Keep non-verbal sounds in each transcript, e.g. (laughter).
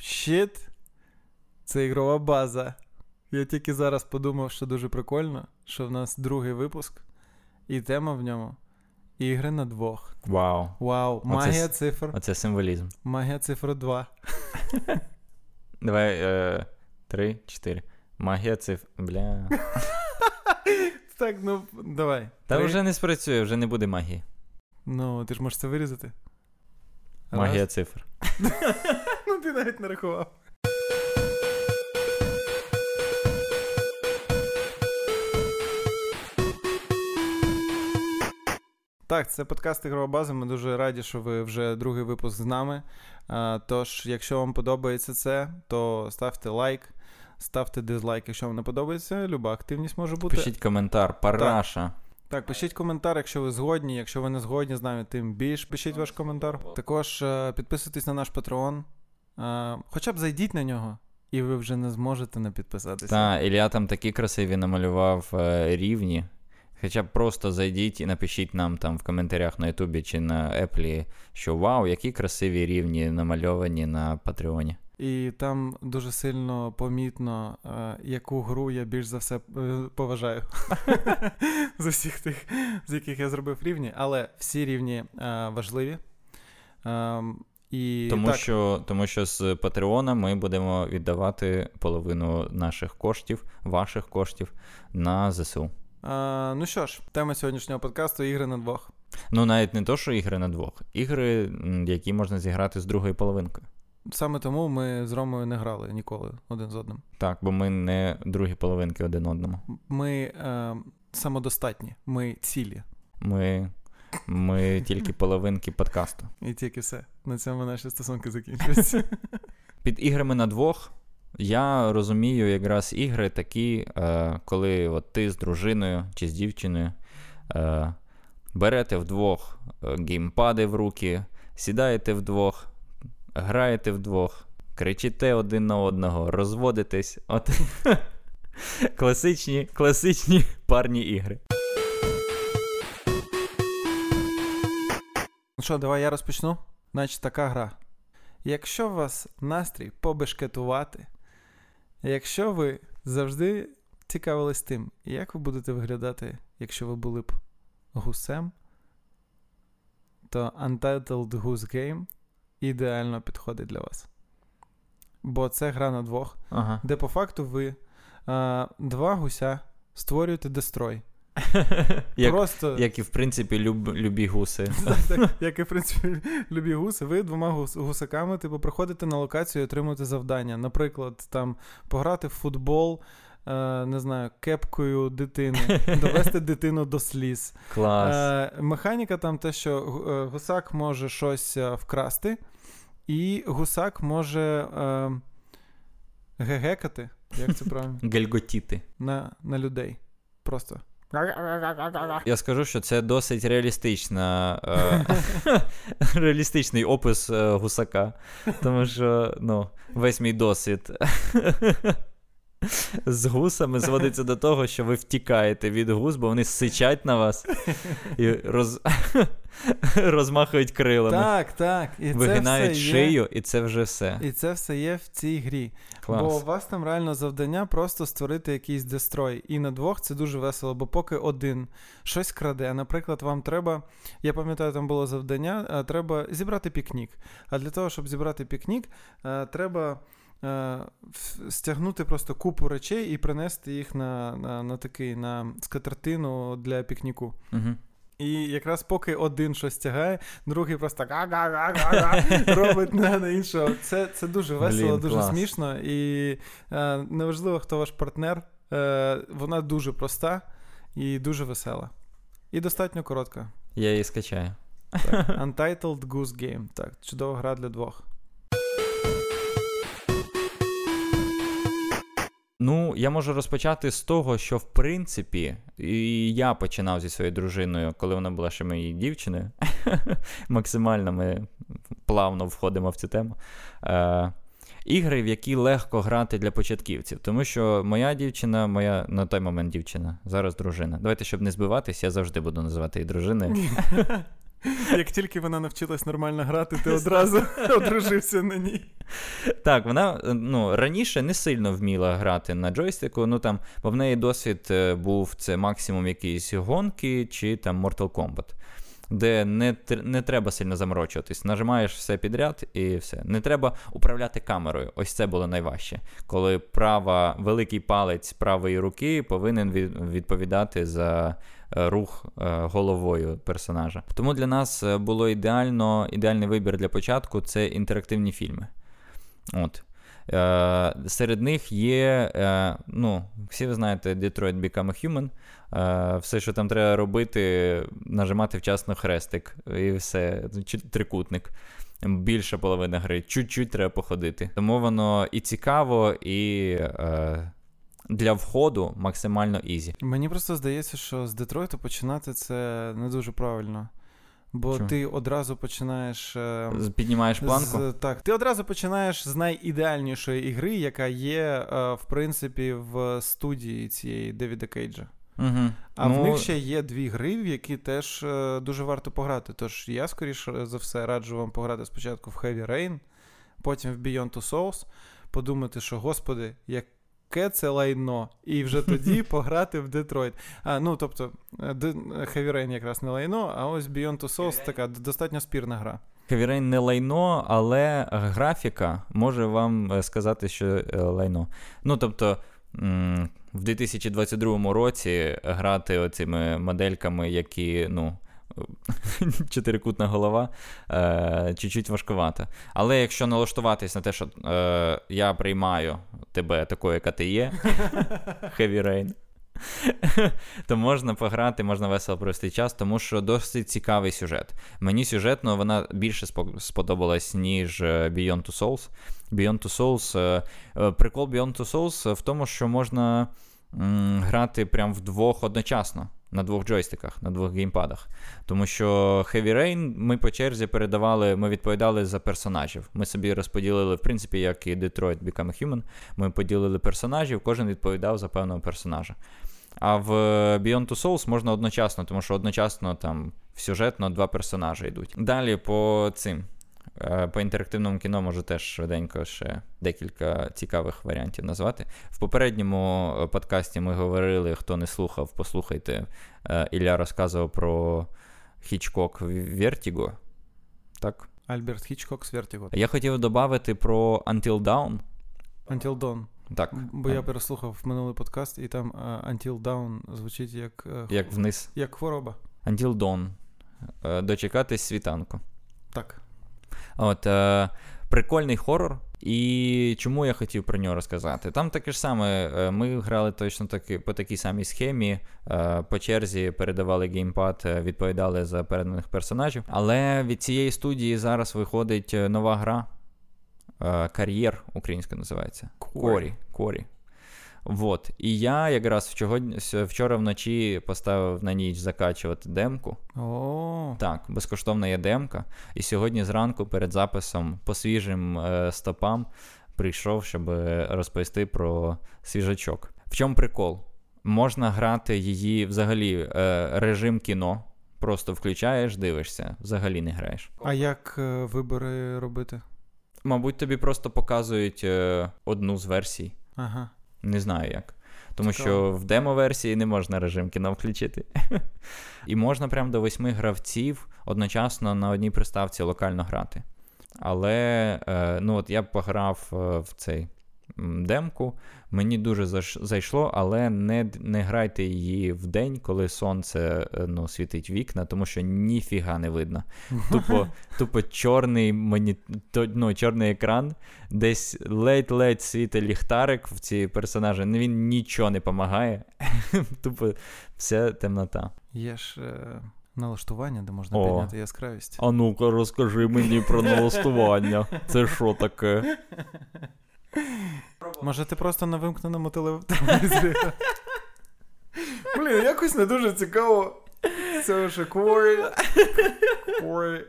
щит це ігрова база. Я тільки зараз подумав, що дуже прикольно, що в нас другий випуск, і тема в ньому ігри на двох. Вау. Вау, магія цифр. Оце символізм. Магія цифр 2. (laughs) Давай е, три, чотири. Магія цифр. Бля. (laughs) Так, ну давай. Та Три. вже не спрацює, вже не буде магії. Ну, ти ж можеш це вирізати. Магія Раз. цифр. (laughs) Ну, ти навіть не рахував. Так, це подкаст Ігрова база. Ми дуже раді, що ви вже другий випуск з нами. Тож, якщо вам подобається це, то ставте лайк, ставте дизлайк, якщо вам не подобається. Люба активність може бути. Пишіть коментар, параша. Так, пишіть коментар, якщо ви згодні. Якщо ви не згодні з нами, тим більш пишіть ваш коментар. Також е, підписуйтесь на наш Патреон. Хоча б зайдіть на нього, і ви вже не зможете не підписатися. Та, Ілля там такі красиві намалював е, рівні. Хоча б просто зайдіть і напишіть нам там в коментарях на Ютубі чи на Еплі, що вау, які красиві рівні намальовані на Патреоні. І там дуже сильно помітно, е, яку гру я більш за все е, поважаю (laughs) з усіх тих, з яких я зробив рівні. Але всі рівні важливі. І Тому, так, що, тому що з Патреона ми будемо віддавати половину наших коштів, ваших коштів на ЗСУ. е, ну що ж, тема сьогоднішнього подкасту ігри на двох. Ну, навіть не то, що ігри на двох, ігри, які можна зіграти з другою половинкою. Саме тому ми з Ромою не грали ніколи один з одним. Так, бо ми не другі половинки один одному. Ми е, самодостатні, ми цілі. Ми, ми тільки половинки подкасту. І тільки все. На цьому наші стосунки закінчуються. (laughs) Під іграми на двох я розумію якраз ігри такі, е, коли от ти з дружиною чи з дівчиною е, берете вдвох е, геймпади в руки, сідаєте вдвох, граєте вдвох, кричите один на одного, розводитесь. От (laughs) класичні, класичні парні ігри. Ну що, давай я розпочну. Значить, така гра. Якщо у вас настрій побешкетувати, якщо ви завжди цікавились тим, як ви будете виглядати, якщо ви були б гусем, то Untitled Goose Game ідеально підходить для вас. Бо це гра на двох, Ага. де по факту ви а, два гуся створюєте дестрой. Як, Просто як і в принципі люб, любі гуси. (laughs) Так, як і в принципі любі гуси, ви двома гус- гусаками, типу, приходите на локацію і отримуєте завдання. Наприклад, там пограти в футбол, е, не знаю, кепкою дитини, (laughs) довести дитину до сліз. Клас. Е, механіка там те, що е, гусак може щось вкрасти, і гусак може гегекати, як це правильно, (laughs) Гельготіти. на, на людей. Просто. Я скажу, що це досить реалістична, е, (laughs) реалістичний опис е, гусака. Тому що ну, весь мій досвід з гусами зводиться до того, що ви втікаєте від гус, бо вони сичать на вас і роз... (laughs) розмахують крилами, Так, так. І вигинають це все шию, і це вже все. І це все є в цій грі. Бо у вас там реально завдання просто створити якийсь дестрой. І на двох це дуже весело, бо поки один щось краде. Наприклад, вам треба, я пам'ятаю, там було завдання, треба зібрати пікнік. А для того, щоб зібрати пікнік, треба. Е, Стягнути просто купу речей і принести їх на, на, на такий на скатертину для пікніку. Угу. І якраз поки один щось тягає, другий просто робить на, на іншого. Це, це дуже весело, Блін, дуже клас. смішно. І е, неважливо, хто ваш партнер, е, вона дуже проста і дуже весела. І достатньо коротка. Я її скачаю. Так. Untitled Goose Game. Так, чудова гра для двох. Ну, я можу розпочати з того, що в принципі, і я починав зі своєю дружиною, коли вона була ще моєю дівчиною. (laughs) Максимально ми плавно входимо в цю тему. Е, ігри, в які легко грати для початківців. Тому що моя дівчина, моя на той момент дівчина, зараз дружина. Давайте, щоб не збиватись, я завжди буду називати її дружиною. (laughs) (laughs) Як тільки вона навчилась нормально грати, ти (laughs) одразу (laughs) одружився на ній. Так, вона ну, раніше не сильно вміла грати на джойстику, ну там, бо в неї досвід е, був це максимум якісь гонки чи там Mortal Kombat де не не треба сильно заморочуватись. Нажимаєш все підряд і все. Не треба управляти камерою. Ось це було найважче. Коли права, великий палець правої руки повинен відповідати за рух е, головою персонажа. Тому для нас е, було ідеально, ідеальний вибір для початку це інтерактивні фільми. От. Е, Серед них є, е, ну, всі ви знаєте, Detroit Become a Human. Е, Все, що там треба робити, нажимати вчасно хрестик і все, трикутник. Більша половина гри, чуть-чуть треба походити. Тому воно і цікаво, і. Е, для входу максимально easy. Мені просто здається, що з Детройту починати це не дуже правильно. Бо Чому? ти одразу починаєш. Е, піднімаєш планку? З, так, ти одразу починаєш з найідеальнішої ігри, яка є, е, в принципі, в студії цієї Девіда Кейджа. Угу. А ну... в них ще є дві гри, в які теж е, дуже варто пограти. Тож я, скоріше за все, раджу вам пограти спочатку в Heavy Rain, потім в Beyond Two Souls, подумати, що, господи, як яке це лайно, і вже тоді (laughs) пограти в Детройт. А, Ну, тобто, Heavy Rain якраз не лайно, а ось Beyond Two Souls така достатньо спірна гра. Heavy Rain не лайно, але графіка може вам е, сказати, що е, лайно. Ну, тобто. В 2022 році грати оцими модельками, які ну, (laughs) чотирикутна голова, е, чуть-чуть важкувато. Але якщо налаштуватись на те, що е, я приймаю тебе такою, яка ти є, (laughs) Heavy Rain, (laughs) то можна пограти, можна весело провести час, тому що досить цікавий сюжет. Мені сюжетно вона більше сподобалась, ніж е, Beyond Two Souls. Beyond Two Souls, е, е, Прикол Beyond Two Souls в тому, що можна м, грати прям вдвох одночасно на двох джойстиках, на двох геймпадах. Тому що Heavy Rain ми по черзі передавали, ми відповідали за персонажів. Ми собі розподілили, в принципі, як і Detroit Become a Human, ми поділили персонажів, кожен відповідав за певного персонажа. А в Beyond Two Souls можна одночасно, тому що одночасно там сюжетно два персонажі йдуть. Далі по цим. Е, по інтерактивному кіно можу теж швиденько ще декілька цікавих варіантів назвати. В попередньому е, подкасті ми говорили, хто не слухав, послухайте. Е, Ілля розказував про Хічкок Vertigo. Так? Альберт Хічкок з Vertigo. Я хотів додати про Until Dawn. Until Dawn. Так. Бо я переслухав минулий подкаст, і там Until Dawn звучить як Як вниз. Як хвороба. Until Dawn. Дочекатись світанку. Так. От, е, Прикольний хорор. І чому я хотів про нього розказати? Там таке ж саме, е, ми грали точно таки по такій самій схемі. Е, по черзі передавали геймпад, е, відповідали за переданих персонажів. Але від цієї студії зараз виходить нова гра. Кар'єр українська називається. Корі. Корі. Вот. І я якраз вчора вночі поставив на ніч закачувати демку. О. Так, безкоштовна є демка. І сьогодні зранку перед записом по свіжим е, стопам прийшов, щоб розповісти про свіжачок. В чому прикол? Можна грати її взагалі е, режим кіно. Просто включаєш, дивишся, взагалі не граєш. А як е, вибори робити? Мабуть, тобі просто показують е, одну з версій. Ага. Не знаю як. Тому Цікаво. що в демо-версії не можна режим кіно включити. І можна прям до восьми гравців одночасно на одній приставці локально грати. Але е, ну от я пограв е, в цей демку. Мені дуже зайшло, але не не грайте її в день, коли сонце е, ну, світить вікна, тому що ніфіга не видно. Тупо тупо чорний моні... ну, чорний екран, десь ледь-ледь світить ліхтарик в ці персонажі, він нічого не допомагає. (laughs) Тупо вся темнота. Є ж. Е... Налаштування, де можна О. підняти яскравість. А ну-ка, розкажи мені про налаштування. Це що таке? (laughs) Може, ти просто на вимкненому телевізорі? (laughs) Блін, якось не дуже цікаво. Це вже кворі. Кворі.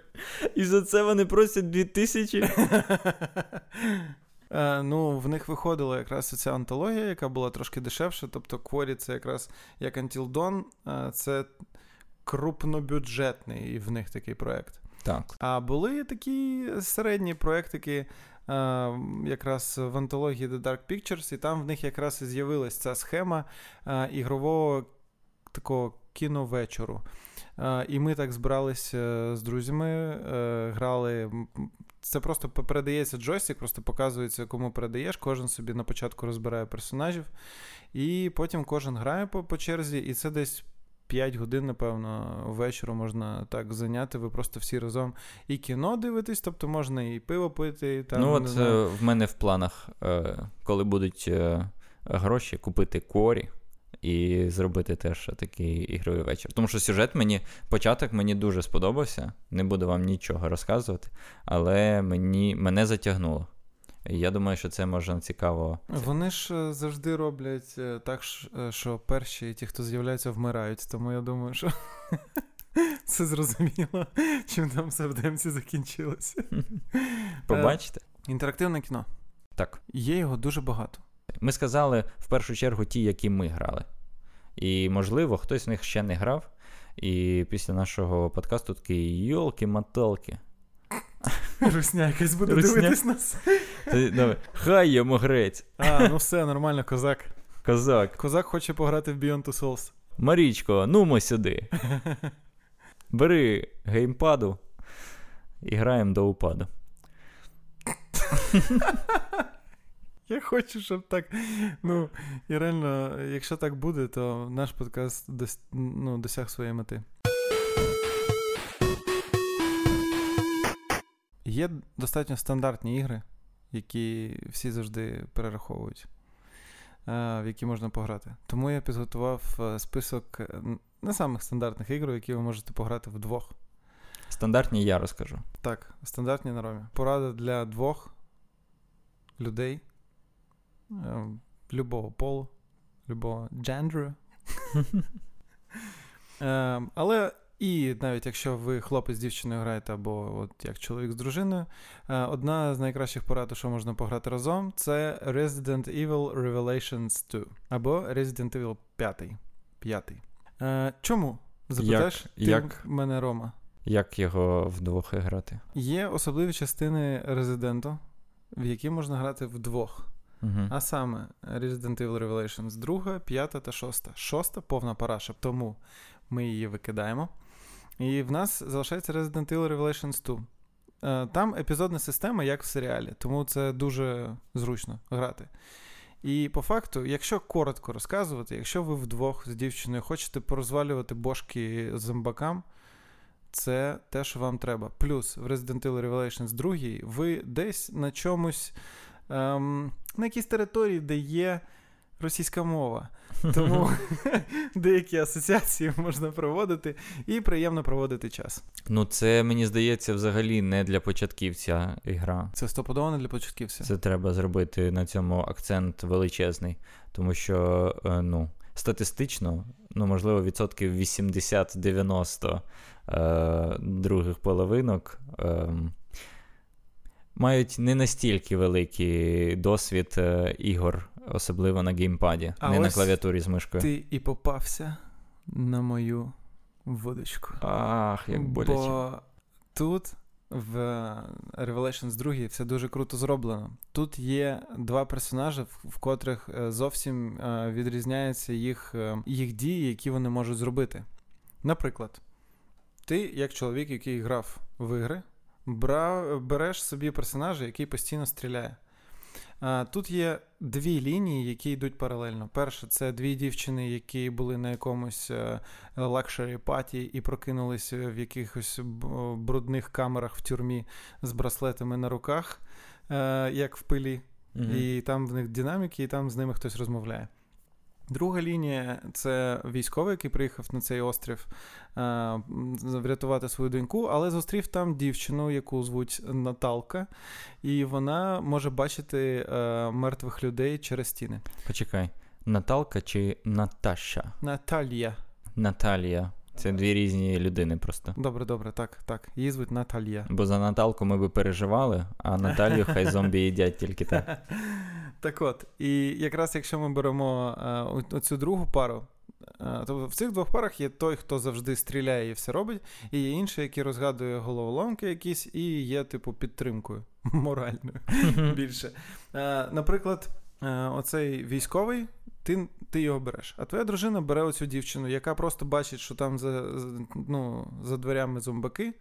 І за це вони просять 2000. (laughs) Е, ну, в них виходила якраз ця антологія, яка була трошки дешевша. Тобто Кворі це якраз як Until Dawn, е, це крупнобюджетний в них такий проект. Так. А були такі середні проектики. Uh, якраз в антології The Dark Pictures, і там в них якраз і з'явилася ця схема uh, ігрового такого кіновечору. Uh, і ми так збиралися з друзями, грали. Це просто передається джойстик, просто показується, кому передаєш. Кожен собі на початку розбирає персонажів, і потім кожен грає по, по черзі, і це десь 5 годин, напевно, ввечері можна так зайняти. Ви просто всі разом і кіно дивитесь, тобто можна і пиво пити. І там, ну, от е, в мене в планах, е, коли будуть е, гроші, купити корі. І зробити теж такий ігровий вечір. Тому що сюжет мені, початок мені дуже сподобався. Не буду вам нічого розказувати, але мені, мене затягнуло. Я думаю, що це може цікаво. Вони ж е, завжди роблять е, так, е, що перші ті, хто з'являються, вмирають. Тому я думаю, що (laughs) це зрозуміло, чим там все в демці закінчилося. (laughs) Побачите? Інтерактивне кіно. Так. Є його дуже багато. Ми сказали в першу чергу ті, які ми грали. І, можливо, хтось з них ще не грав. І після нашого подкасту такий йолки-моталки. (laughs) Русня якась буде Русня. дивитись нас. Хай йому грець. А, ну все, нормально, козак. Козак. Козак хоче пограти в Beyond Two Souls. Марічко, нумо сюди. (laughs) Бери геймпаду і граємо до упаду. Я хочу, щоб так. Ну, і реально, якщо так буде, то наш подкаст дос, ну, досяг своєї мети. Є достатньо стандартні ігри, які всі завжди перераховують, в які можна пограти. Тому я підготував е, список е, не самих стандартних ігр, які ви можете пограти вдвох. Стандартні я розкажу. Так, стандартні на ромі. Порада для двох людей е, любого полу, любого джендру. (laughs) Але і навіть якщо ви хлопець з дівчиною граєте, або от як чоловік з дружиною, е, одна з найкращих порад, що можна пограти разом, це Resident Evil Revelations 2 або Resident Evil 5. 5. Е, чому? Запитаєш як, ти як, мене Рома? Як його вдвох грати? Є особливі частини Резиденту, в які можна грати вдвох. Uh-huh. А саме Resident Evil Revelations 2, 5 та 6. Шоста повна параша, тому ми її викидаємо. І в нас залишається Resident Evil Revelations 2. Е, там епізодна система, як в серіалі, тому це дуже зручно грати. І по факту, якщо коротко розказувати, якщо ви вдвох з дівчиною хочете порозвалювати бошки зомбакам, це те, що вам треба. Плюс в Resident Evil Revelations 2 ви десь на чомусь, ем, на якійсь території, де є російська мова. (laughs) Тому (laughs) деякі асоціації можна проводити і приємно проводити час. Ну, це мені здається взагалі не для початківця ігра. Це стопудово не для початківця. Це треба зробити на цьому акцент величезний, тому що, е, ну. Статистично, ну, можливо, відсотків 80-90 е, других половинок е, мають не настільки великий досвід е, ігор особливо на геймпаді, а не на клавіатурі з мишкою. Ти і попався на мою водочку. Ах, як боляче. Бо тут в Revelations 2 все дуже круто зроблено. Тут є два персонажі, в котрих е, зовсім е, відрізняються їх, е, їх дії, які вони можуть зробити. Наприклад, ти, як чоловік, який грав в ігри, береш собі персонажа, який постійно стріляє. Тут є дві лінії, які йдуть паралельно. Перше, це дві дівчини, які були на якомусь luxury party і прокинулися в якихось брудних камерах в тюрмі з браслетами на руках, е, як в пилі. mm І там в них динаміки, і там з ними хтось розмовляє. Друга лінія це військовий, який приїхав на цей острів а, врятувати свою доньку, але зустрів там дівчину, яку звуть Наталка, і вона може бачити е, мертвих людей через стіни. Почекай, Наталка чи Наташа? Наталія. Наталія. Це дві різні людини просто. Добре, добре, так, так. Її звуть Наталія. Бо за Наталку ми би переживали, а Наталію хай (laughs) зомбі їдять тільки так. Так от, і якраз якщо ми беремо е, оцю другу пару, Тобто в цих двох парах є той, хто завжди стріляє і все робить, і є інший, який розгадує головоломки якісь, і є, типу, підтримкою (laughs) моральною (laughs) більше. Наприклад, оцей військовий, ти ти його береш. А твоя дружина бере оцю дівчину, яка просто бачить, що там за ну, за дверями зомбаки.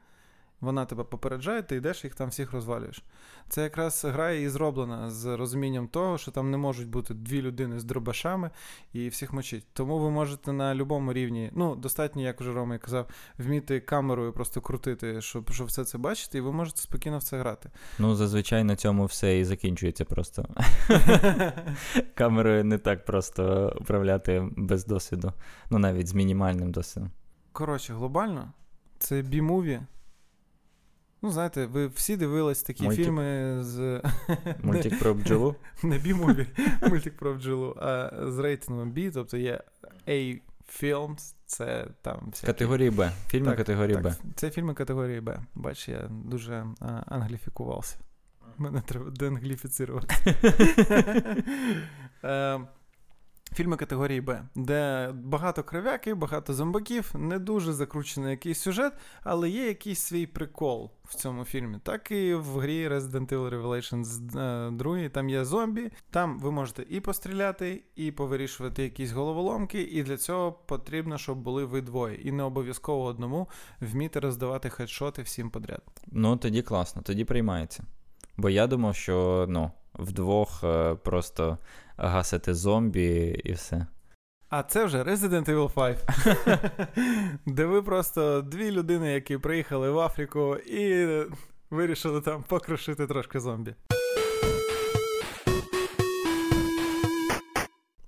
Вона тебе попереджає, ти йдеш їх там всіх розвалюєш. Це якраз гра і зроблена з розумінням того, що там не можуть бути дві людини з дробашами і всіх мочить. Тому ви можете на будь-якому рівні, ну, достатньо, як вже Рома казав, вміти камерою просто крутити, щоб щоб все це бачити, і ви можете спокійно в це грати. Ну, зазвичай на цьому все і закінчується просто. (laughs) Камерою не так просто управляти без досвіду, ну навіть з мінімальним досвідом. Коротше, глобально, це B-movie. Ну, знаєте, ви всі дивились такі Мультик. фільми з. (laughs) Мультик про бджолу? (laughs) Не Bee Movie, мультик про бджолу, а з рейтингом B, тобто є A Films, це там. Всякі... Категорії Б. Фільми так, категорії Б. Це фільми категорії Б. Бач, я дуже а, англіфікувався. Мене треба деангліфіцирувати. (laughs) Фільми категорії Б, де багато крив'яків, багато зомбаків, не дуже закручений якийсь сюжет, але є якийсь свій прикол в цьому фільмі. Так і в грі Resident Evil Revelations 2, там є зомбі. Там ви можете і постріляти, і повирішувати якісь головоломки, і для цього потрібно, щоб були ви двоє. І не обов'язково одному вміти роздавати хедшоти всім подряд. Ну тоді класно, тоді приймається. Бо я думав, що ну, вдвох е, просто гасити зомбі і все. А це вже Resident Evil 5. (laughs) Де ви просто дві людини, які приїхали в Африку і вирішили там покрушити трошки зомбі.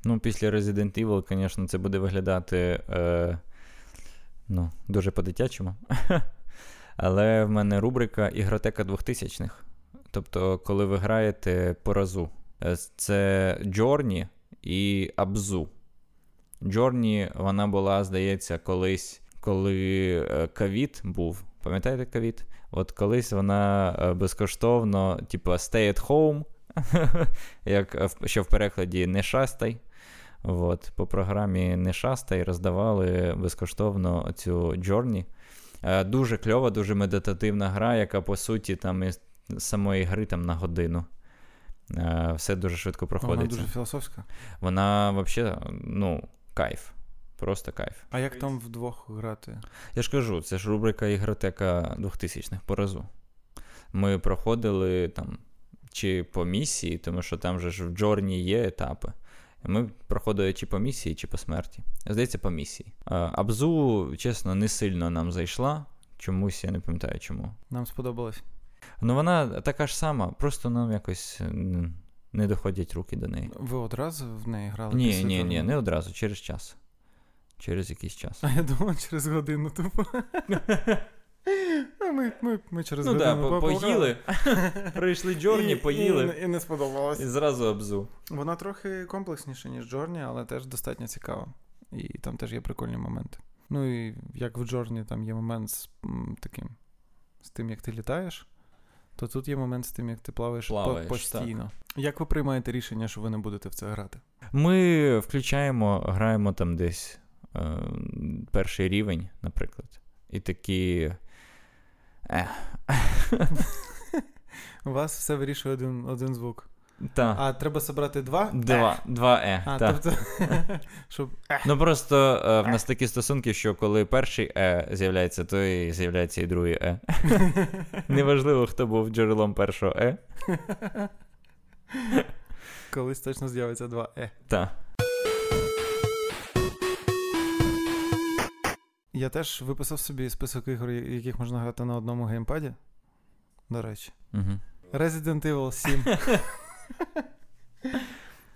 Ну, після Resident Evil, звісно, це буде виглядати е, ну, дуже по-дитячому. (laughs) Але в мене рубрика Ігротека 2000-х. Тобто, коли ви граєте по разу. Е, це Джорні і Абзу. Джорні, вона була, здається, колись, коли е, ковід був. Пам'ятаєте ковід? От колись вона е, безкоштовно, типу, stay at home, (laughs) як що в перекладі не шастай. От, По програмі не шастай роздавали безкоштовно цю Джорні. Дуже кльова, дуже медитативна гра, яка по суті там із самої гри там на годину. Е, все дуже швидко проходить. Вона дуже філософська. Вона взагалі, ну, кайф. Просто кайф. А як там вдвох грати? Я ж кажу, це ж рубрика ігротека 2000-х по разу. Ми проходили там чи по місії, тому що там же ж в Джорні є етапи. Ми проходили чи по місії, чи по смерті. Здається, по місії. Е, Абзу, чесно, не сильно нам зайшла. Чомусь я не пам'ятаю чому. Нам сподобалось. Ну вона така ж сама, просто нам якось не доходять руки до неї. Ви одразу в неї грали? Ні, ні, ні, не одразу, через час. Через якийсь час. А я думав, через годину тупо. Ми ми, ми через ну, годину да, поїли. Прийшли Джорні, поїли. І, і не сподобалось. І зразу обзу. Вона трохи комплексніша, ніж Джорні, але теж достатньо цікава. І там теж є прикольні моменти. Ну і як в Джорні, там є момент з таким, з тим, як ти літаєш то тут є момент з тим, як ти плаваєш, плаваєш постійно. Так. Як ви приймаєте рішення, що ви не будете в це грати? Ми включаємо, граємо там десь е, перший рівень, наприклад. І такі. Е. (laughs) У вас все вирішує один один звук. Та. А треба собрати два? Два два Е. А, та. тобто, (laughs) щоб... Ну просто е, в нас такі стосунки, що коли перший Е з'являється, то і з'являється і другий Е. (laughs) Неважливо, хто був джерелом першого Е. (laughs) Колись точно з'явиться два Е. Так. Я теж виписав собі список ігор, яких можна грати на одному геймпаді. До речі. Угу. Resident Evil 7.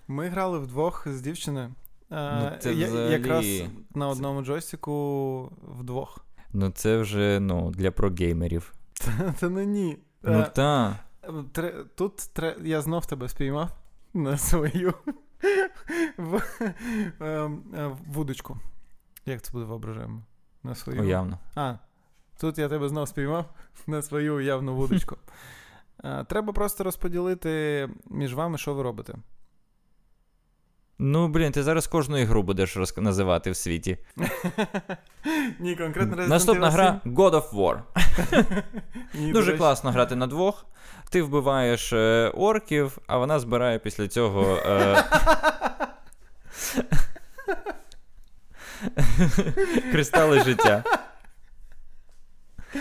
Ми грали вдвох з дівчиною. Ну, це я, взагалі... Якраз на одному джойстику вдвох. Ну, це вже ну, для прогеймерів. Та ну ні. Ну е, та. Тут я знов тебе спіймав на свою ем, е, вудочку. Як це буде воображаємо? На свою. Уявно. А, тут я тебе знов спіймав на свою уявну вудочку. Треба просто розподілити між вами, що ви робите. Ну, блін, ти зараз кожну ігру будеш розк... називати в світі. (laughs) Ні, конкретно Resident Наступна Evil гра God of War. (laughs) Ні, до Дуже речі. класно грати на двох. Ти вбиваєш е, орків, а вона збирає після цього. Е... (laughs) Кристали життя.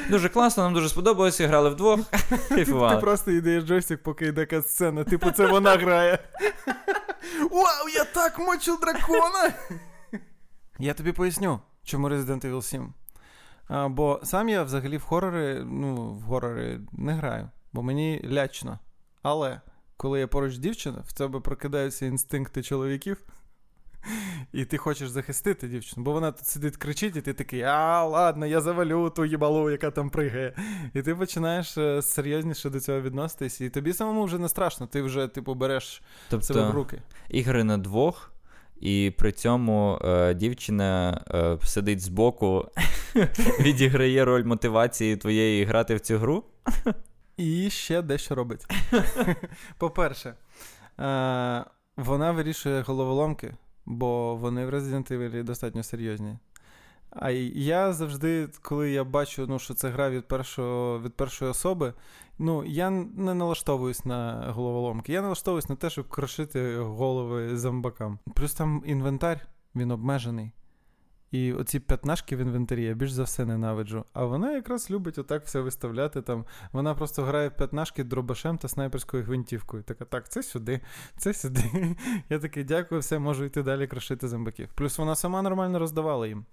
Дуже класно, нам дуже сподобалося, грали вдвох. (laughs) Ти просто йдеш джойстик, поки йде катсцена. Типу, це вона грає. (laughs) Вау, я так мочу дракона! Я тобі поясню, чому Resident Evil 7. А, бо сам я взагалі в хорори, ну, в хорори не граю, бо мені лячно. Але коли я поруч дівчина, в тебе прокидаються інстинкти чоловіків. І ти хочеш захистити дівчину, бо вона тут сидить, кричить, і ти такий, а, ладно, я завалю ту їбалу, яка там пригає. І ти починаєш е, серйозніше до цього відноситись, і тобі самому вже не страшно, ти вже, типу, береш себе в Тобто руки. ігри на двох, і при цьому е, дівчина е, сидить збоку, (laughs) відіграє роль мотивації твоєї грати в цю гру. І ще дещо робить. (laughs) По-перше, е, вона вирішує головоломки, бо вони в Resident Evil достатньо серйозні. А я завжди, коли я бачу, ну, що це гра від, першого, від першої особи, ну, я не налаштовуюсь на головоломки. Я налаштовуюсь на те, щоб крошити голови зомбакам. Плюс там інвентар, він обмежений. І оці п'ятнашки в інвентарі я більш за все ненавиджу. А вона якраз любить отак все виставляти. Там. Вона просто грає в п'ятнашки дробашем та снайперською гвинтівкою. Така, так, це сюди, це сюди. (laughs) Я такий, дякую, все, можу йти далі крошити зомбаків. Плюс вона сама нормально роздавала їм.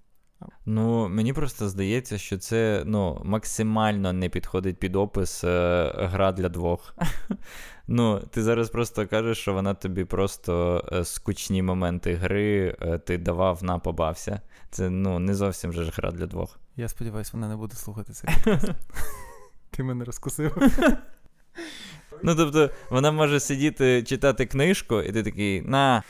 Ну, мені просто здається, що це ну, максимально не підходить під опис е, гра для двох. (laughs) ну, ти зараз просто кажеш, що вона тобі просто е, скучні моменти гри е, ти давав на побався. Це ну, не зовсім вже ж гра для двох. Я сподіваюся, вона не буде слухати цей (laughs) подкаст. Ти мене розкусив. Ну, тобто, вона може сидіти, читати книжку, і ти такий, на,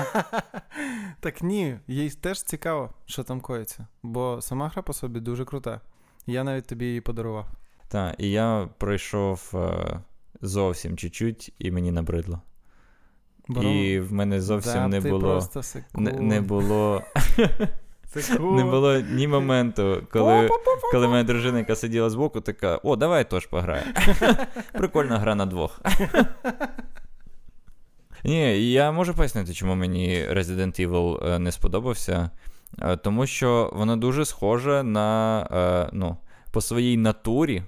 (laughs) Так ні, їй теж цікаво, що там коїться. Бо сама гра по собі дуже крута. Я навіть тобі її подарував. та, і я пройшов е, зовсім чуть-чуть, і мені набридло. Бро, І в мене зовсім да, не було. Не, не було (laughs) не було ні моменту, коли, коли моя дружина, яка сиділа збоку, така: о, давай теж пограємо. (laughs) Прикольна гра на двох. (laughs) Ні, я можу пояснити, чому мені Resident Evil е, не сподобався. Е, Тому що воно дуже схоже на. е, ну, по своїй натурі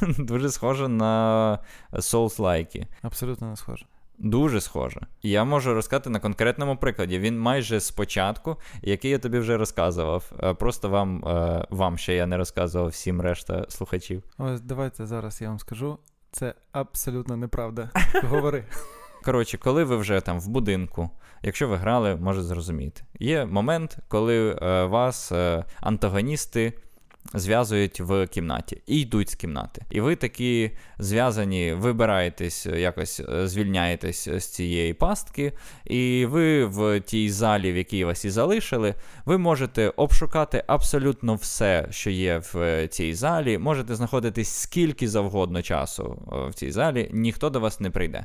(laughs) дуже схоже на Souls-like. Абсолютно не схоже. Дуже схоже. І я можу розказати на конкретному прикладі. Він майже спочатку, який я тобі вже розказував. Е, Просто вам, е, вам ще я не розказував всім решта слухачів. Ось давайте зараз я вам скажу. Це абсолютно неправда. (laughs) Говори. Коротше, коли ви вже там в будинку, якщо ви грали, може зрозуміти. Є момент, коли е, вас е, антагоністи зв'язують в кімнаті і йдуть з кімнати. І ви такі зв'язані, вибираєтесь, е, якось е, звільняєтесь з цієї пастки, і ви в тій залі, в якій вас і залишили, ви можете обшукати абсолютно все, що є в е, цій залі. Можете знаходитись скільки завгодно часу е, в цій залі, ніхто до вас не прийде.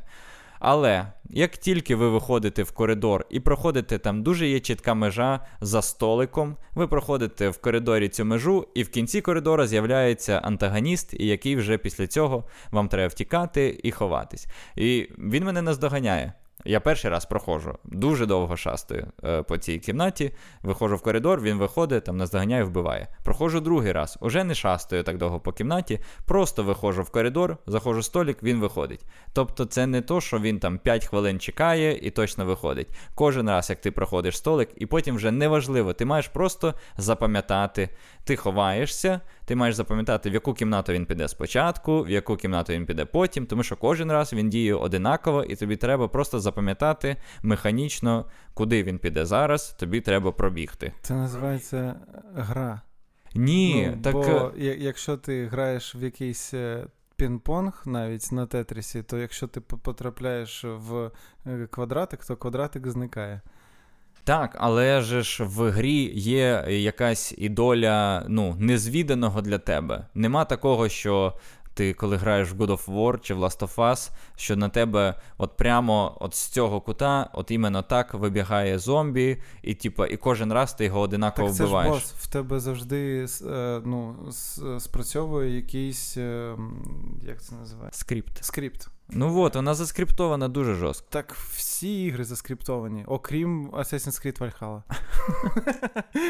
Але як тільки ви виходите в коридор і проходите там дуже є чітка межа за столиком, ви проходите в коридорі цю межу, і в кінці коридора з'являється антагоніст, який вже після цього вам треба втікати і ховатись. І він мене наздоганяє. Я перший раз проходжу, дуже довго шастаю е, по цій кімнаті. Виходжу в коридор, він виходить, там наздоганяє, вбиває. Проходжу другий раз, уже не шастаю так довго по кімнаті, просто виходжу в коридор, заходжу в столик, він виходить. Тобто, це не то, що він там 5 хвилин чекає і точно виходить. Кожен раз, як ти проходиш столик, і потім вже неважливо, ти маєш просто запам'ятати. Ти ховаєшся, ти маєш запам'ятати, в яку кімнату він піде спочатку, в яку кімнату він піде потім, тому що кожен раз він діє одинаково, і тобі треба просто запам'ятати механічно, куди він піде зараз, тобі треба пробігти. Це називається е, гра. Ні, ну, так. Бо е, якщо ти граєш в якийсь е, пінг-понг навіть на тетрісі, то якщо ти по- потрапляєш в квадратик, то квадратик зникає. Так, але же ж в грі є якась і доля ну, незвіданого для тебе. Нема такого, що ти коли граєш в God of War чи в Last of Us, що на тебе от прямо от з цього кута, от іменно так вибігає зомбі, і типу, і кожен раз ти його одинаково так це вбиваєш. Ж бос, в тебе завжди е, ну, спрацьовує якийсь. Е, як це називається? Скрипт. Скрипт. Ну от, вона заскриптована дуже жорстко. Так всі ігри заскриптовані, окрім Assassin's Creed Valhalla.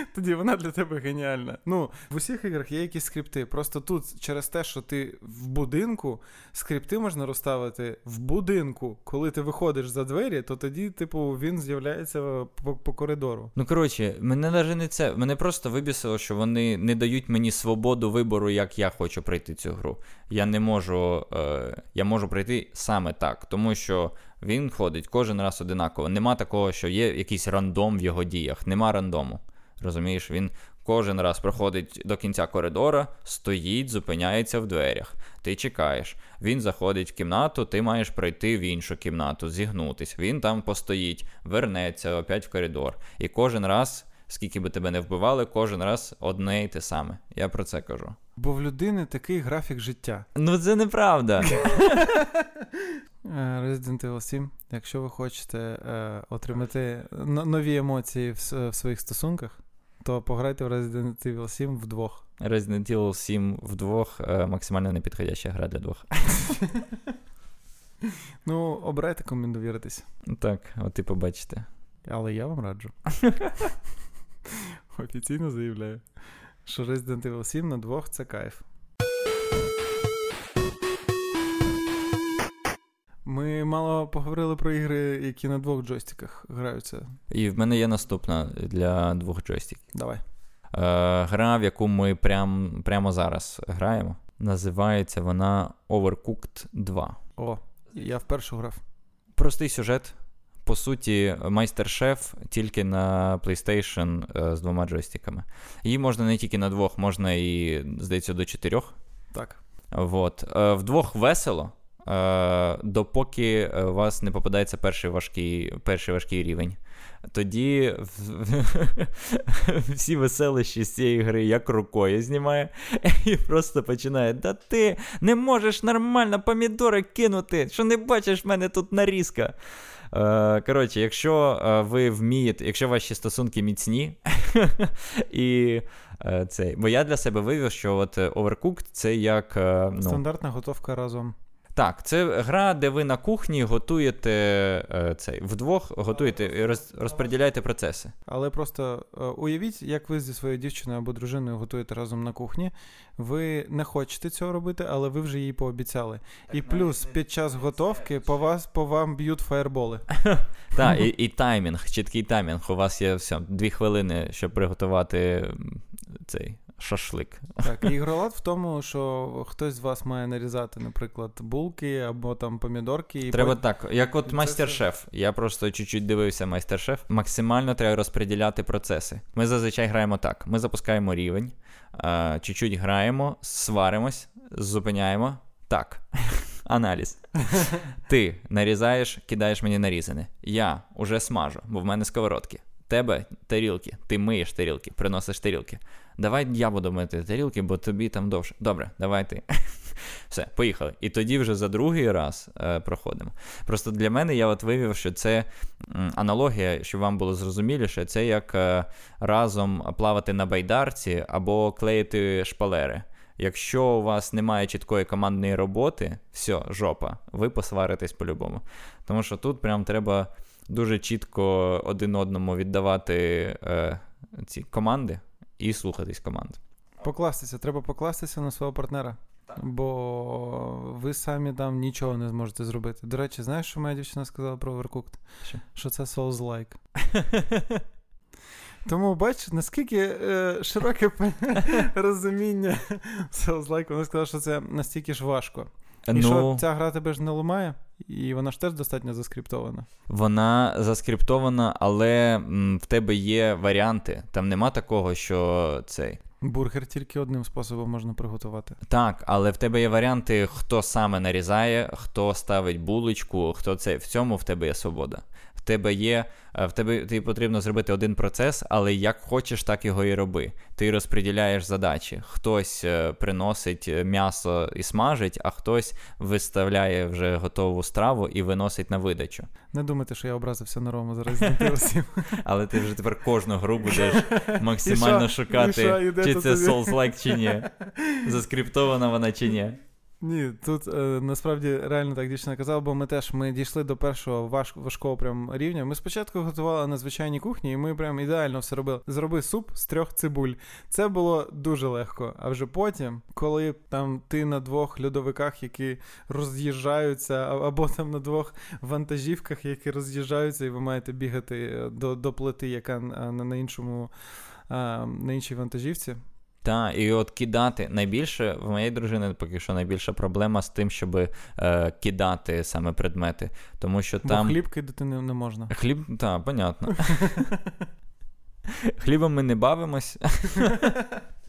(laughs) Тоді вона для тебе геніальна. Ну, в усіх іграх є якісь скрипти. Просто тут через те, що ти в будинку, скрипти можна розставити в будинку. Коли ти виходиш за двері, то тоді, типу, він з'являється по, по коридору. Ну коротше, мене навіть не це. Мене просто вибісило, що вони не дають мені свободу вибору, як я хочу пройти цю гру. Я не можу. Е, Я можу пройти саме так, тому що він ходить кожен раз одинаково. Нема такого, що є якийсь рандом в його діях. Нема рандому. Розумієш, він кожен раз проходить до кінця коридора, стоїть, зупиняється в дверях. Ти чекаєш. Він заходить в кімнату, ти маєш пройти в іншу кімнату, зігнутись. Він там постоїть, вернеться опять в коридор. І кожен раз, скільки би тебе не вбивали, кожен раз одне й те саме. Я про це кажу. Бо в людини такий графік життя. Ну це неправда. Е, Resident Evil 7, якщо ви хочете е, отримати нові емоції в, в своїх стосунках, то пограйте в Resident Evil 7 вдвох. Resident Evil 7 вдвох е, максимально непідходяща гра для двох. (laughs) Ну, обирайте, кому довіритись. Так, от і побачите. Але я вам раджу. (laughs) Офіційно заявляю, що Resident Evil 7 на двох це кайф. Ми мало поговорили про ігри, які на двох джойстиках граються. І в мене є наступна для двох джойстиків. Давай. Е, Гра, в яку ми прям, прямо зараз граємо, називається вона Overcooked 2. О, я вперше грав. Простий сюжет. По суті, майстер-шеф тільки на PlayStation е, з двома джойстиками. Її можна не тільки на двох, можна і, здається, до чотирьох. Так. Вот. Е, вдвох весело. Е, допоки у вас не попадається перший важкий перший важкий рівень. Тоді (laughs) всі веселищі з цієї гри як рукою знімає (laughs) і просто починає: Да ти не можеш нормально помідори кинути, що не бачиш в мене тут нарізка. Е, коротше, якщо е, ви вмієте, якщо ваші стосунки міцні, (laughs) і цей, бо я для себе вивів, що от Overcooked це як. Ну, Стандартна готовка разом. Так, це гра, де ви на кухні готуєте е, цей вдвох, готуєте і роз, розподіляєте процеси. Але просто е, уявіть, як ви зі своєю дівчиною або дружиною готуєте разом на кухні. Ви не хочете цього робити, але ви вже їй пообіцяли. Так, і плюс під час готовки по вас по вам б'ють фаєрболи. (laughs) Так, і, і (laughs) таймінг, чіткий таймінг. У вас є все, дві хвилини, щоб приготувати цей шашлик. Так, і ігролад в тому, що хтось з вас має нарізати, наприклад, булки або там помідорки. І Треба по... так, як от майстер-шеф. Я просто чуть-чуть дивився майстер-шеф. Максимально треба розподіляти процеси. Ми зазвичай граємо так: ми запускаємо рівень, чуть-чуть граємо, сваримось, зупиняємо. Так. (laughs) Аналіз. Ти нарізаєш, кидаєш мені нарізане. Я уже смажу, бо в мене сковородки. Тебе тарілки, ти миєш тарілки, приносиш тарілки. Давай я буду мити тарілки, бо тобі там довше. Добре, давай ти. (laughs) Все, поїхали. І тоді вже за другий раз е, проходимо. Просто для мене я от вивів, що це аналогія, щоб вам було зрозуміліше, це як е, разом плавати на байдарці або клеїти шпалери. Якщо у вас немає чіткої командної роботи, все, жопа, ви посваритесь по-любому. Тому що тут прям треба дуже чітко один одному віддавати е, ці команди і слухатись команд. Покластися, треба покластися на свого партнера. Бо ви самі там нічого не зможете зробити. До речі, знаєш, що моя дівчина сказала про Overcooked? Що Що це Souls-like. (laughs) Тому бач, наскільки е, широке (laughs) розуміння Souls-like, вона сказала, що це настільки ж важко. І ну, що ця гра тебе ж не ламає, і вона ж теж достатньо заскриптована. Вона заскриптована, але м, в тебе є варіанти. Там нема такого, що цей. Бургер тільки одним способом можна приготувати. Так, але в тебе є варіанти, хто саме нарізає, хто ставить булочку, хто це в цьому в тебе є свобода. В тебе є, е, в тебе тобі потрібно зробити один процес, але як хочеш, так його і роби. Ти розподіляєш задачі. Хтось е, приносить е, м'ясо і смажить, а хтось виставляє вже готову страву і виносить на видачу. Не думайте, що я образився на Рому зараз. (laughs) Але ти вже тепер кожну гру будеш (laughs) максимально шукати, чи це Souls-like, чи ні. (laughs) Заскриптована вона чи ні. Ні, тут е, насправді реально так дівчина казала, бо ми теж ми дійшли до першого важ, важкого прям рівня. Ми спочатку готували на звичайній кухні, і ми прям ідеально все робили. Зроби суп з трьох цибуль. Це було дуже легко. А вже потім, коли там ти на двох льодовиках, які роз'їжджаються, або там на двох вантажівках, які роз'їжджаються, і ви маєте бігати до до плити, яка на, на іншому на іншій вантажівці. Так, і от кидати найбільше в моєї дружини поки що найбільша проблема з тим, щоб е, кидати саме предмети. Тому що Бо там. хліб кидати не, не можна. Хліб, так, понятно. (laughs) Хлібом ми не бавимось. (laughs)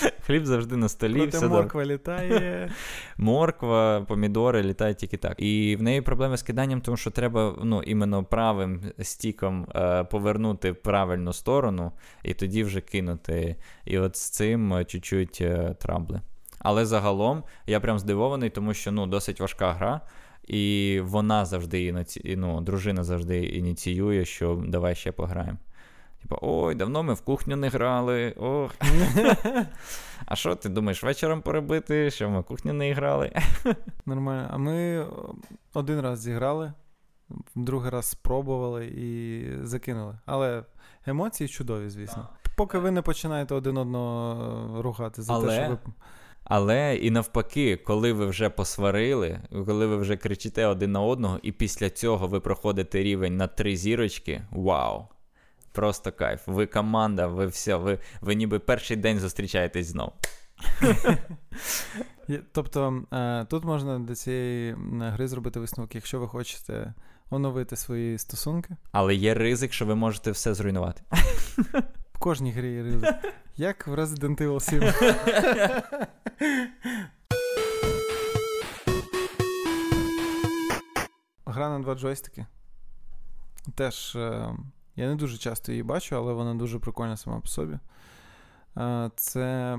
(laughs) Хліб завжди на столі. Проте все морква добре. літає. (laughs) Морква, помідори літають тільки так. І в неї проблеми з киданням, тому що треба ну, іменно правим стіком е, повернути в правильну сторону, і тоді вже кинути. І от з цим е, чуть-чуть е, трабли. Але загалом я прям здивований, тому що ну, досить важка гра. І вона завжди ну, дружина завжди ініціює, що давай ще пограємо. Типа, ой, давно ми в кухню не грали. ох. (laughs) А що ти думаєш, вечором перебити, що ми в кухню не грали? (laughs) Нормально. А ми один раз зіграли, другий раз спробували і закинули. Але емоції чудові, звісно. Поки ви не починаєте один одного рухати за Але... те, що ви. Але і навпаки, коли ви вже посварили, коли ви вже кричите один на одного, і після цього ви проходите рівень на три зірочки, вау! Просто кайф. Ви команда, ви все, ви ви ніби перший день зустрічаєтесь знов. Тобто е, тут можна до цієї гри зробити висновок, якщо ви хочете оновити свої стосунки. Але є ризик, що ви можете все зруйнувати. В кожній грі є ризик. Як в Resident Evil 7. Гра на два джойстики. Теж. Я не дуже часто її бачу, але вона дуже прикольна сама по собі. Це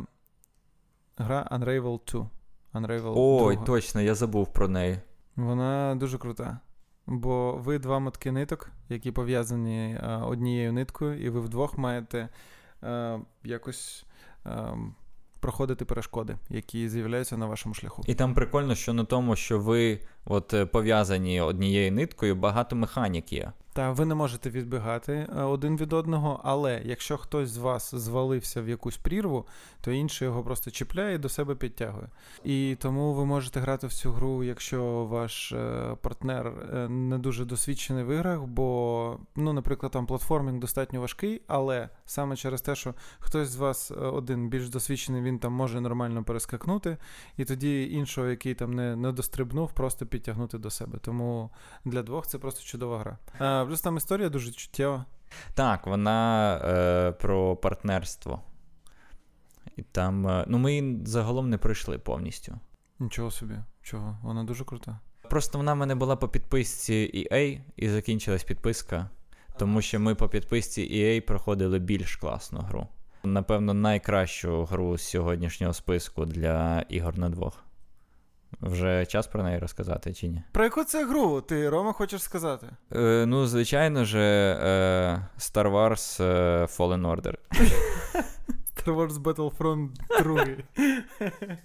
гра Unravel 2. Unravel Ой, 2. точно, я забув про неї. Вона дуже крута. Бо ви два мотки ниток, які пов'язані однією ниткою, і ви вдвох маєте якось проходити перешкоди, які з'являються на вашому шляху. І там прикольно, що на тому, що ви от е, пов'язані однією ниткою, багато механік є. Та ви не можете відбігати е, один від одного, але якщо хтось з вас звалився в якусь прірву, то інший його просто чіпляє і до себе підтягує. І тому ви можете грати в цю гру, якщо ваш е, партнер не дуже досвідчений в іграх, бо, ну, наприклад, там платформінг достатньо важкий, але саме через те, що хтось з вас один більш досвідчений, він там може нормально перескакнути, і тоді іншого, який там не, не дострибнув, просто підтягнути до себе. Тому для двох це просто чудова гра. Плюс там історія дуже чуттєва. Так, вона е, про партнерство. І там. Е, ну, ми її загалом не пройшли повністю. Нічого собі, чого? Вона дуже крута. Просто вона в мене була по підписці EA і закінчилась підписка, тому що ми по підписці EA проходили більш класну гру. Напевно, найкращу гру з сьогоднішнього списку для ігор на двох. Вже час про неї розказати чи ні? Про яку це гру ти, Рома, хочеш сказати? Е, Ну, звичайно ж, е, Star Wars е, Fallen Order. (laughs) Star Wars Battlefront 2. (laughs)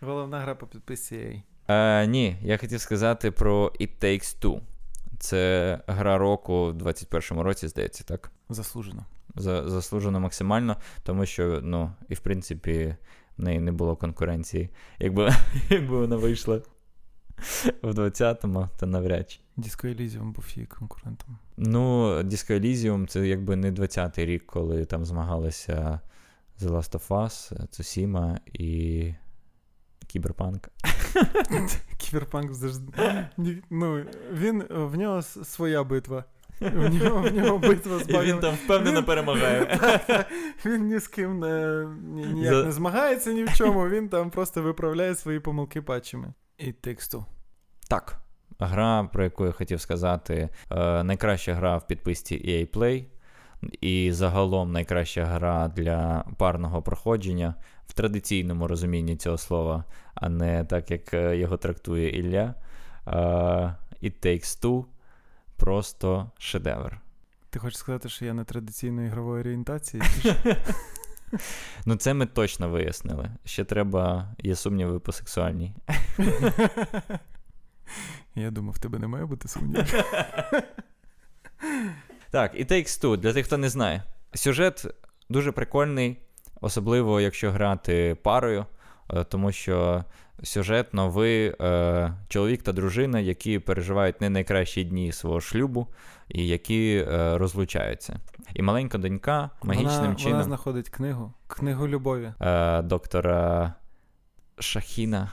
Головна гра по підписці. Е, Ні, я хотів сказати про It Takes Two. Це гра року в 21-му році, здається, так? Заслужено. За, Заслужено максимально, тому що, ну, і в принципі в неї не було конкуренції. Якби (laughs) якби вона вийшла в 20-му, то навряд чи. Disco Elysium був її конкурентом. Ну, Disco Elysium це якби не 20-й рік, коли там змагалися The Last of Us, Tsushima і. Кіберпанк. (laughs) Кіберпанк завжди. Ну, він в нього своя битва. В нього, в нього битва з І він там впевнено перемагає. (laughs) Він ні з ким не, ні, ніяк За... не змагається ні в чому, він там просто виправляє свої помилки патчами. І тексту. Так. Гра, про яку я хотів сказати, е, найкраща гра в підписці EA Play. І загалом найкраща гра для парного проходження в традиційному розумінні цього слова, а не так, як е, його трактує Ілля. Uh, It Takes Two просто шедевр. Ти хочеш сказати, що я не традиційної ігрової орієнтації? (laughs) Ну, це ми точно вияснили. Ще треба, є сумніви по сексуальній. (laughs) Я думав, в тебе не має бути сумнівів. (laughs) Так, і Takes Two, для тих, хто не знає. Сюжет дуже прикольний, особливо якщо грати парою, е, тому що сюжетно ви е, чоловік та дружина, які переживають не найкращі дні свого шлюбу і які е, розлучаються. І маленька донька магічним вона, чином. Вона знаходить книгу, книгу любові. Е, доктора Шахіна.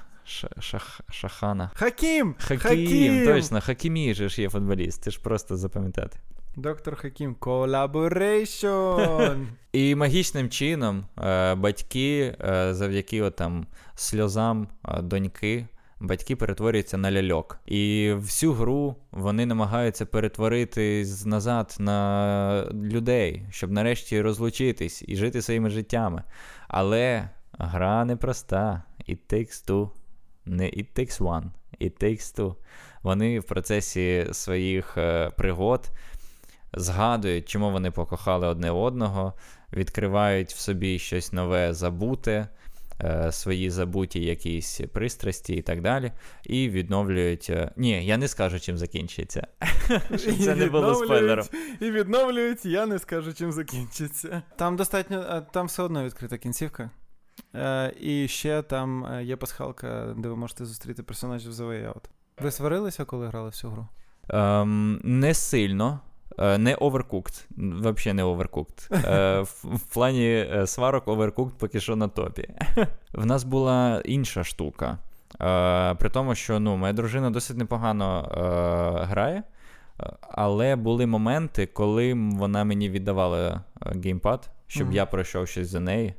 Шах, Шахана. Хакім! Хакім! Хакім! Точно, Хакімі ж є футболіст, ти ж просто запам'ятати. Доктор Хакім, collaboration! (laughs) І магічним чином е, батьки е, завдяки отам сльозам е, доньки. Батьки перетворюються на ляльок. І всю гру вони намагаються перетворити назад на людей, щоб нарешті розлучитись і жити своїми життями. Але гра непроста. It takes two. Не It takes one, it takes two. Вони в процесі своїх пригод згадують, чому вони покохали одне одного, відкривають в собі щось нове, забуте, е, свої забуті якісь пристрасті і так далі, і відновлюють. Е, ні, я не скажу, чим закінчиться. (laughs) Це не було спойлером. І відновлюють, я не скажу, чим закінчиться. Там достатньо, е, там все одно відкрита кінцівка. Е, І ще там є пасхалка, де ви можете зустріти персонажів The Way Out. Ви сварилися, коли грали в цю гру? Ем, Не сильно. Е, не Overcooked, взагалі не Overcooked. (laughs) Е, в плані е, сварок Overcooked поки що на топі. (laughs) В нас була інша штука. При тому, що ну, моя дружина досить непогано грає, але були моменти, коли вона мені віддавала геймпад, щоб mm-hmm. я пройшов щось за неї.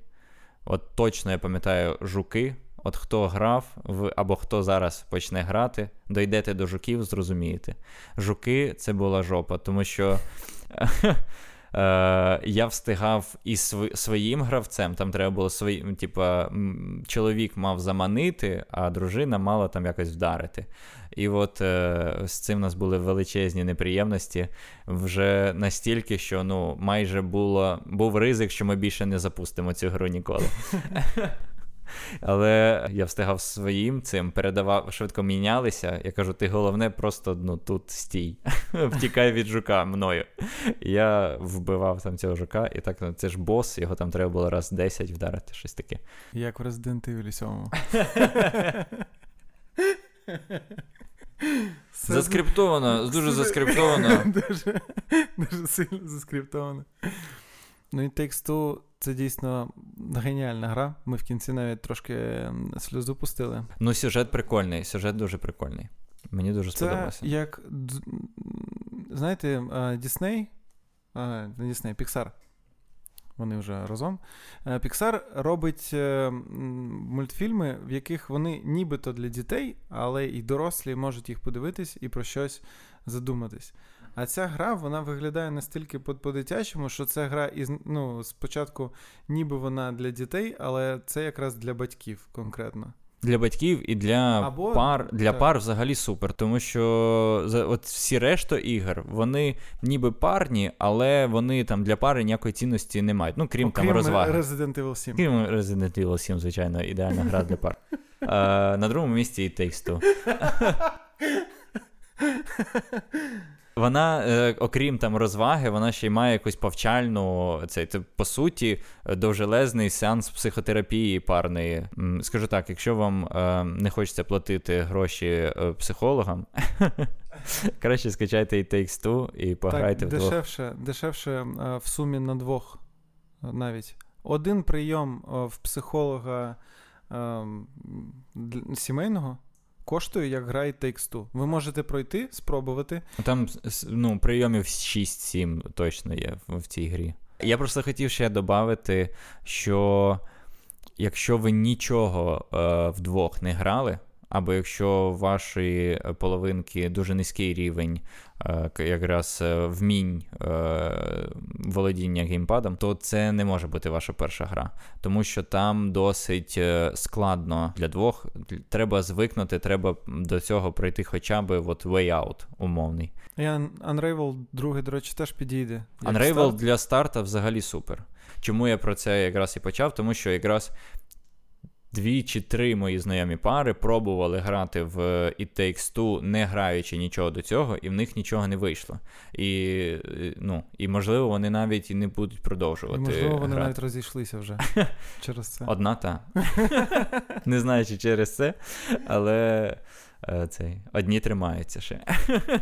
От точно я пам'ятаю жуки. От хто грав в або хто зараз почне грати, дойдете до жуків, зрозумієте. Жуки це була жопа, тому що (laughs) е, я встигав і своїм гравцем, там треба було свої, типа, чоловік мав заманити, а дружина мала там якось вдарити. І от е, з цим у нас були величезні неприємності вже настільки, що ну, майже було, був ризик, що ми більше не запустимо цю гру ніколи. (laughs) Але я встигав своїм цим, передавав, швидко мінялися. Я кажу: ти головне, просто ну, тут стій, (laughs) втікай від жука мною. Я вбивав там цього жука, і так ну, це ж бос, його там треба було раз 10 вдарити, щось таке. Як в Resident Evil 7. (laughs) Заскриптовано, дуже заскриптовано. (laughs) Дуже дуже сильно заскриптовано. Ну і тексту це дійсно геніальна гра. Ми в кінці навіть трошки сльозу пустили. Ну, сюжет прикольний, сюжет дуже прикольний. Мені дуже це сподобався. Як знаєте, Дісней, не Дісней, Піксар. Вони вже разом. Піксар робить е, мультфільми, в яких вони нібито для дітей, але і дорослі можуть їх подивитись і про щось задуматись. А ця гра вона виглядає настільки по-дитячому, що це гра із ну, спочатку, ніби вона для дітей, але це якраз для батьків конкретно. Для батьків і для Або, пар для так. пар взагалі супер, тому що от всі решта ігор, вони ніби парні, але вони там для пари ніякої цінності не мають. Ну, крім Окрім там розваги. Resident Evil 7. Крім Resident Evil 7, звичайно, ідеальна гра для пар. А, (laughs) На другому місці і Takes Two. (laughs) Вона, е, окрім там розваги, вона ще й має якусь повчальну цей, це, по суті, довжелезний сеанс психотерапії парної. Скажу так, якщо вам е, не хочеться платити гроші е, психологам, (laughs) краще скачайте і Takes Two і пограйте так, вдвох. Дешевше, дешевше е, в сумі на двох навіть. Один прийом в психолога ем, сімейного коштує, як гра It Takes Two. Ви можете пройти, спробувати. Там ну, прийомів 6-7 точно є в цій грі. Я просто хотів ще додати, що якщо ви нічого е, вдвох не грали, або якщо вашої е, половинки дуже низький рівень е, якраз е, вмінь володіння геймпадом, то це не може бути ваша перша гра, тому що там досить складно для двох. Треба звикнути, треба до цього пройти хоча б от way out умовний. І Unravel, другий, до речі, теж підійде. Unravel старт. для старта взагалі супер. Чому я про це якраз і почав? Тому що якраз дві чи три мої знайомі пари пробували грати в It Takes Two, не граючи нічого до цього, і в них нічого не вийшло. І ну, і можливо, вони навіть і не будуть продовжувати. І, Можливо, вони грати. навіть розійшлися вже (laughs) через це. Одна та. (laughs) Не знаю, чи через це, але е, цей, одні тримаються ще. (laughs)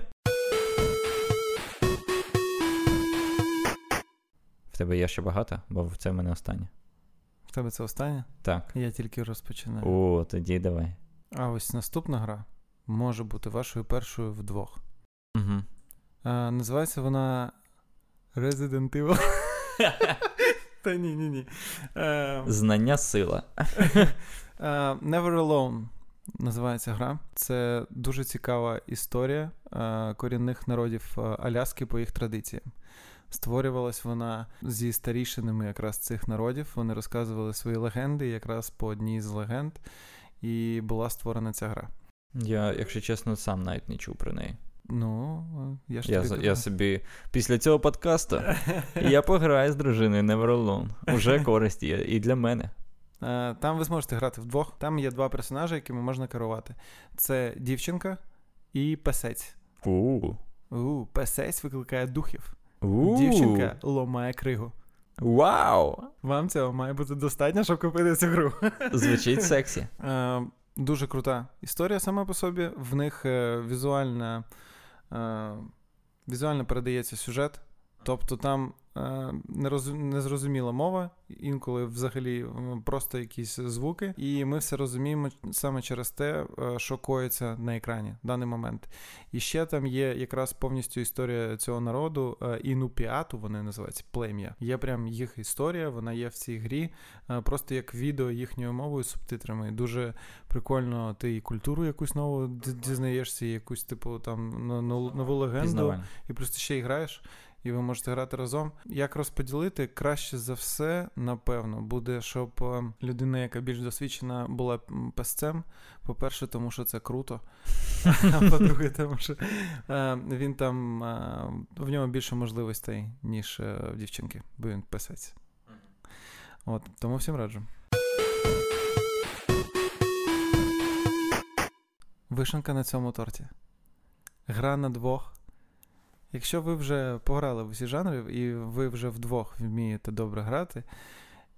В тебе є ще багато, бо це в мене останнє. В тебе це останнє? Так. Я тільки розпочинаю. О, тоді давай. А ось наступна гра може бути вашою першою вдвох. Угу. А, Називається вона Resident Evil. (laughs) Та ні, ні, ні. Знання сила. (laughs) Never Alone називається гра. Це дуже цікава історія корінних народів Аляски по їх традиціям. Створювалась вона зі старішинами якраз цих народів. Вони розказували свої легенди, якраз по одній з легенд, і була створена ця гра. Я, якщо чесно, сам навіть не чув про неї. Ну, я ж я, тобі я собі після цього подкасту (laughs) я пограю з дружиною Never Alone. Уже (laughs) користь є і для мене. Е, там ви зможете грати вдвох. Там є два персонажі, якими можна керувати. Це дівчинка і песець. У. У, Песець викликає духів. У-у-у. Дівчинка ломає кригу. Вау! Вам цього має бути достатньо, щоб купити цю гру. Звучить сексі. (laughs) Е, Дуже крута історія сама по собі. В них е, візуальна, е, візуально передається сюжет. Тобто там Е, незрозуміла мова, інколи взагалі просто якісь звуки, і ми все розуміємо саме через те, е, що коїться на екрані в даний момент. І ще там є якраз повністю історія цього народу, е, інупіату, вони називаються плем'я. Є прям їх історія, вона є в цій грі, просто як відео їхньою мовою, субтитрами. Дуже прикольно, ти і культуру якусь нову дізнаєшся, і якусь типу там нову легенду, і просто ще і граєш і ви можете грати разом. Як розподілити краще за все, напевно, буде, щоб е, людина, яка більш досвідчена, була песцем. По-перше, тому що це круто. А по-друге, тому що е, він там е, в нього більше можливостей, ніж в дівчинки, бо він писець. От, Тому всім раджу. Вишенка на цьому торті. Гра на двох. Якщо ви вже пограли в усі жанри, і ви вже вдвох вмієте добре грати,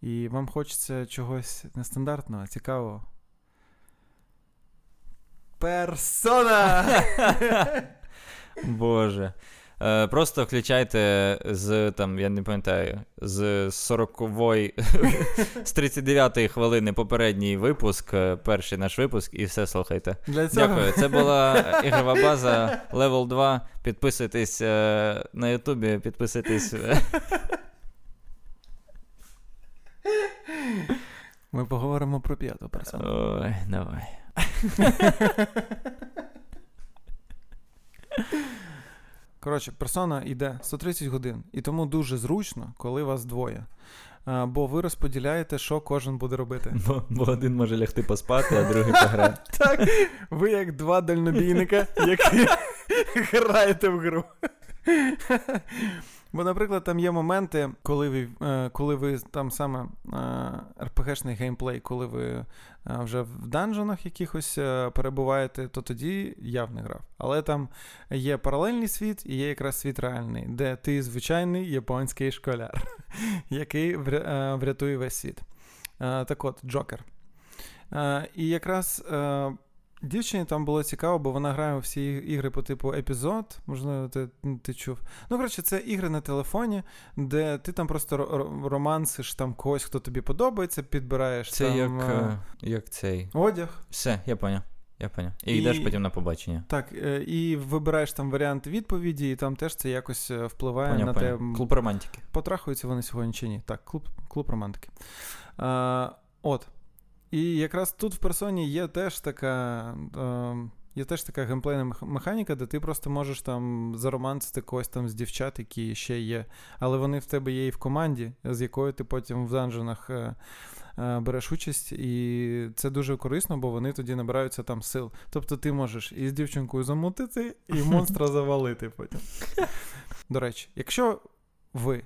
і вам хочеться чогось нестандартного, цікавого. Персона! (laughs) Боже. Е, Просто включайте з там, я не пам'ятаю, з 40-ї, (laughs) з 39-ї хвилини попередній випуск, е, перший наш випуск, і все слухайте. Для цього... Дякую. Це була (laughs) ігрова база Level 2. Підписуйтесь е, на Ютубі, підписуйтесь. Ми поговоримо про п'яту персону. Ой, давай. (laughs) Коротше, персона йде 130 годин, і тому дуже зручно, коли вас двоє. А, Бо ви розподіляєте, що кожен буде робити. (laughs) Бо, бо один може лягти поспати, а другий пограє. (laughs) Так, ви як два дальнобійника, які (laughs) граєте в гру. Бо, наприклад, там є моменти, коли ви е, коли ви там саме РПГшний геймплей, коли ви е, вже в данжонах якихось е, перебуваєте, то тоді я в не грав. Але там є паралельний світ і є якраз світ реальний, де ти звичайний японський школяр, (laughs) який врятує весь світ. Так от, Джокер. І якраз Дівчині там було цікаво, бо вона грає у всі ігри по типу епізод, можливо, ти ти чув. Ну, коротше, це ігри на телефоні, де ти там просто романсиш там когось, хто тобі подобається, підбираєш. Це там, як е, як цей. Одяг. Все, я поняв. Я поняв. І, І- йдеш потім на побачення. Так, е, і вибираєш там варіант відповіді, і там теж це якось е, впливає Поняв, на те, поняв. м, Клуб романтики. потрахуються вони сьогодні чи ні. Так, клуб, клуб романтики. А, от. І якраз тут в персоні є теж така. Е, Є теж така геймплейна механіка, де ти просто можеш там заромансити когось там з дівчат, які ще є. Але вони в тебе є і в команді, з якою ти потім в данженах е, е, береш участь, і це дуже корисно, бо вони тоді набираються там сил. Тобто ти можеш і з дівчинкою замутити, і монстра завалити потім. До речі, якщо ви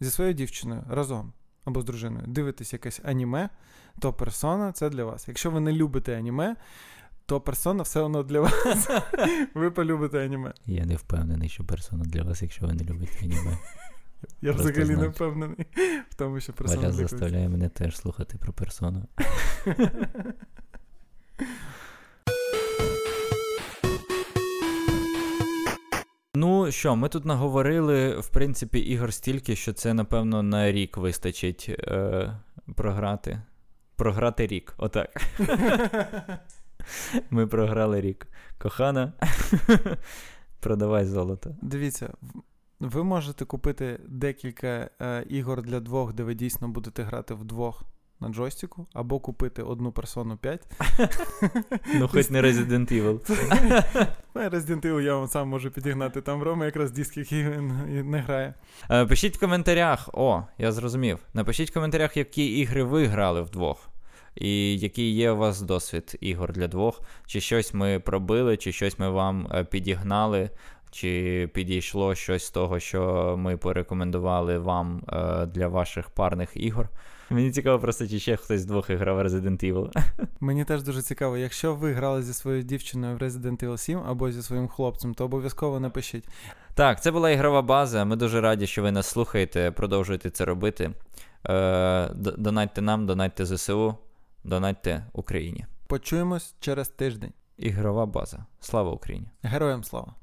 зі своєю дівчиною разом або з дружиною дивитесь якесь аніме, то персона це для вас. Якщо ви не любите аніме, то персона все одно для вас. (laughs) Ви полюбите аніме. Я не впевнений, що персона для вас, якщо ви не любите аніме. (laughs) Я Просто взагалі не впевнений в тому, що персона Валя заставляє мене теж слухати про персону. (laughs) Ну що, ми тут наговорили, в принципі, ігор стільки, що це, напевно, на рік вистачить е, програти. Програти рік. Отак. (laughs) Ми програли рік. Кохана, (laughs) продавай золото. Дивіться, ви можете купити декілька е, ігор для двох, де ви дійсно будете грати вдвох на джойстику, або купити одну персону 5. (laughs) Ну, хоч не Resident Evil. Ну, Resident Evil я вам сам можу підігнати. Там Рома якраз диск, який він не грає. Е, Пишіть в коментарях, о, я зрозумів. Напишіть в коментарях, які ігри ви грали вдвох. І який є у вас досвід ігор для двох. Чи щось ми пробили, чи щось ми вам е, підігнали, чи підійшло щось з того, що ми порекомендували вам е, для ваших парних ігор. Мені цікаво просто, чи ще хтось з двох грав Resident Evil. (laughs) Мені теж дуже цікаво, якщо ви грали зі своєю дівчиною в Resident Evil 7 або зі своїм хлопцем, то обов'язково напишіть. Так, це була ігрова база. Ми дуже раді, що ви нас слухаєте. Продовжуйте це робити. Е, д- донатьте нам, донатьте ЗСУ, донатьте Україні. Почуємось через тиждень. Ігрова база. Слава Україні! Героям слава!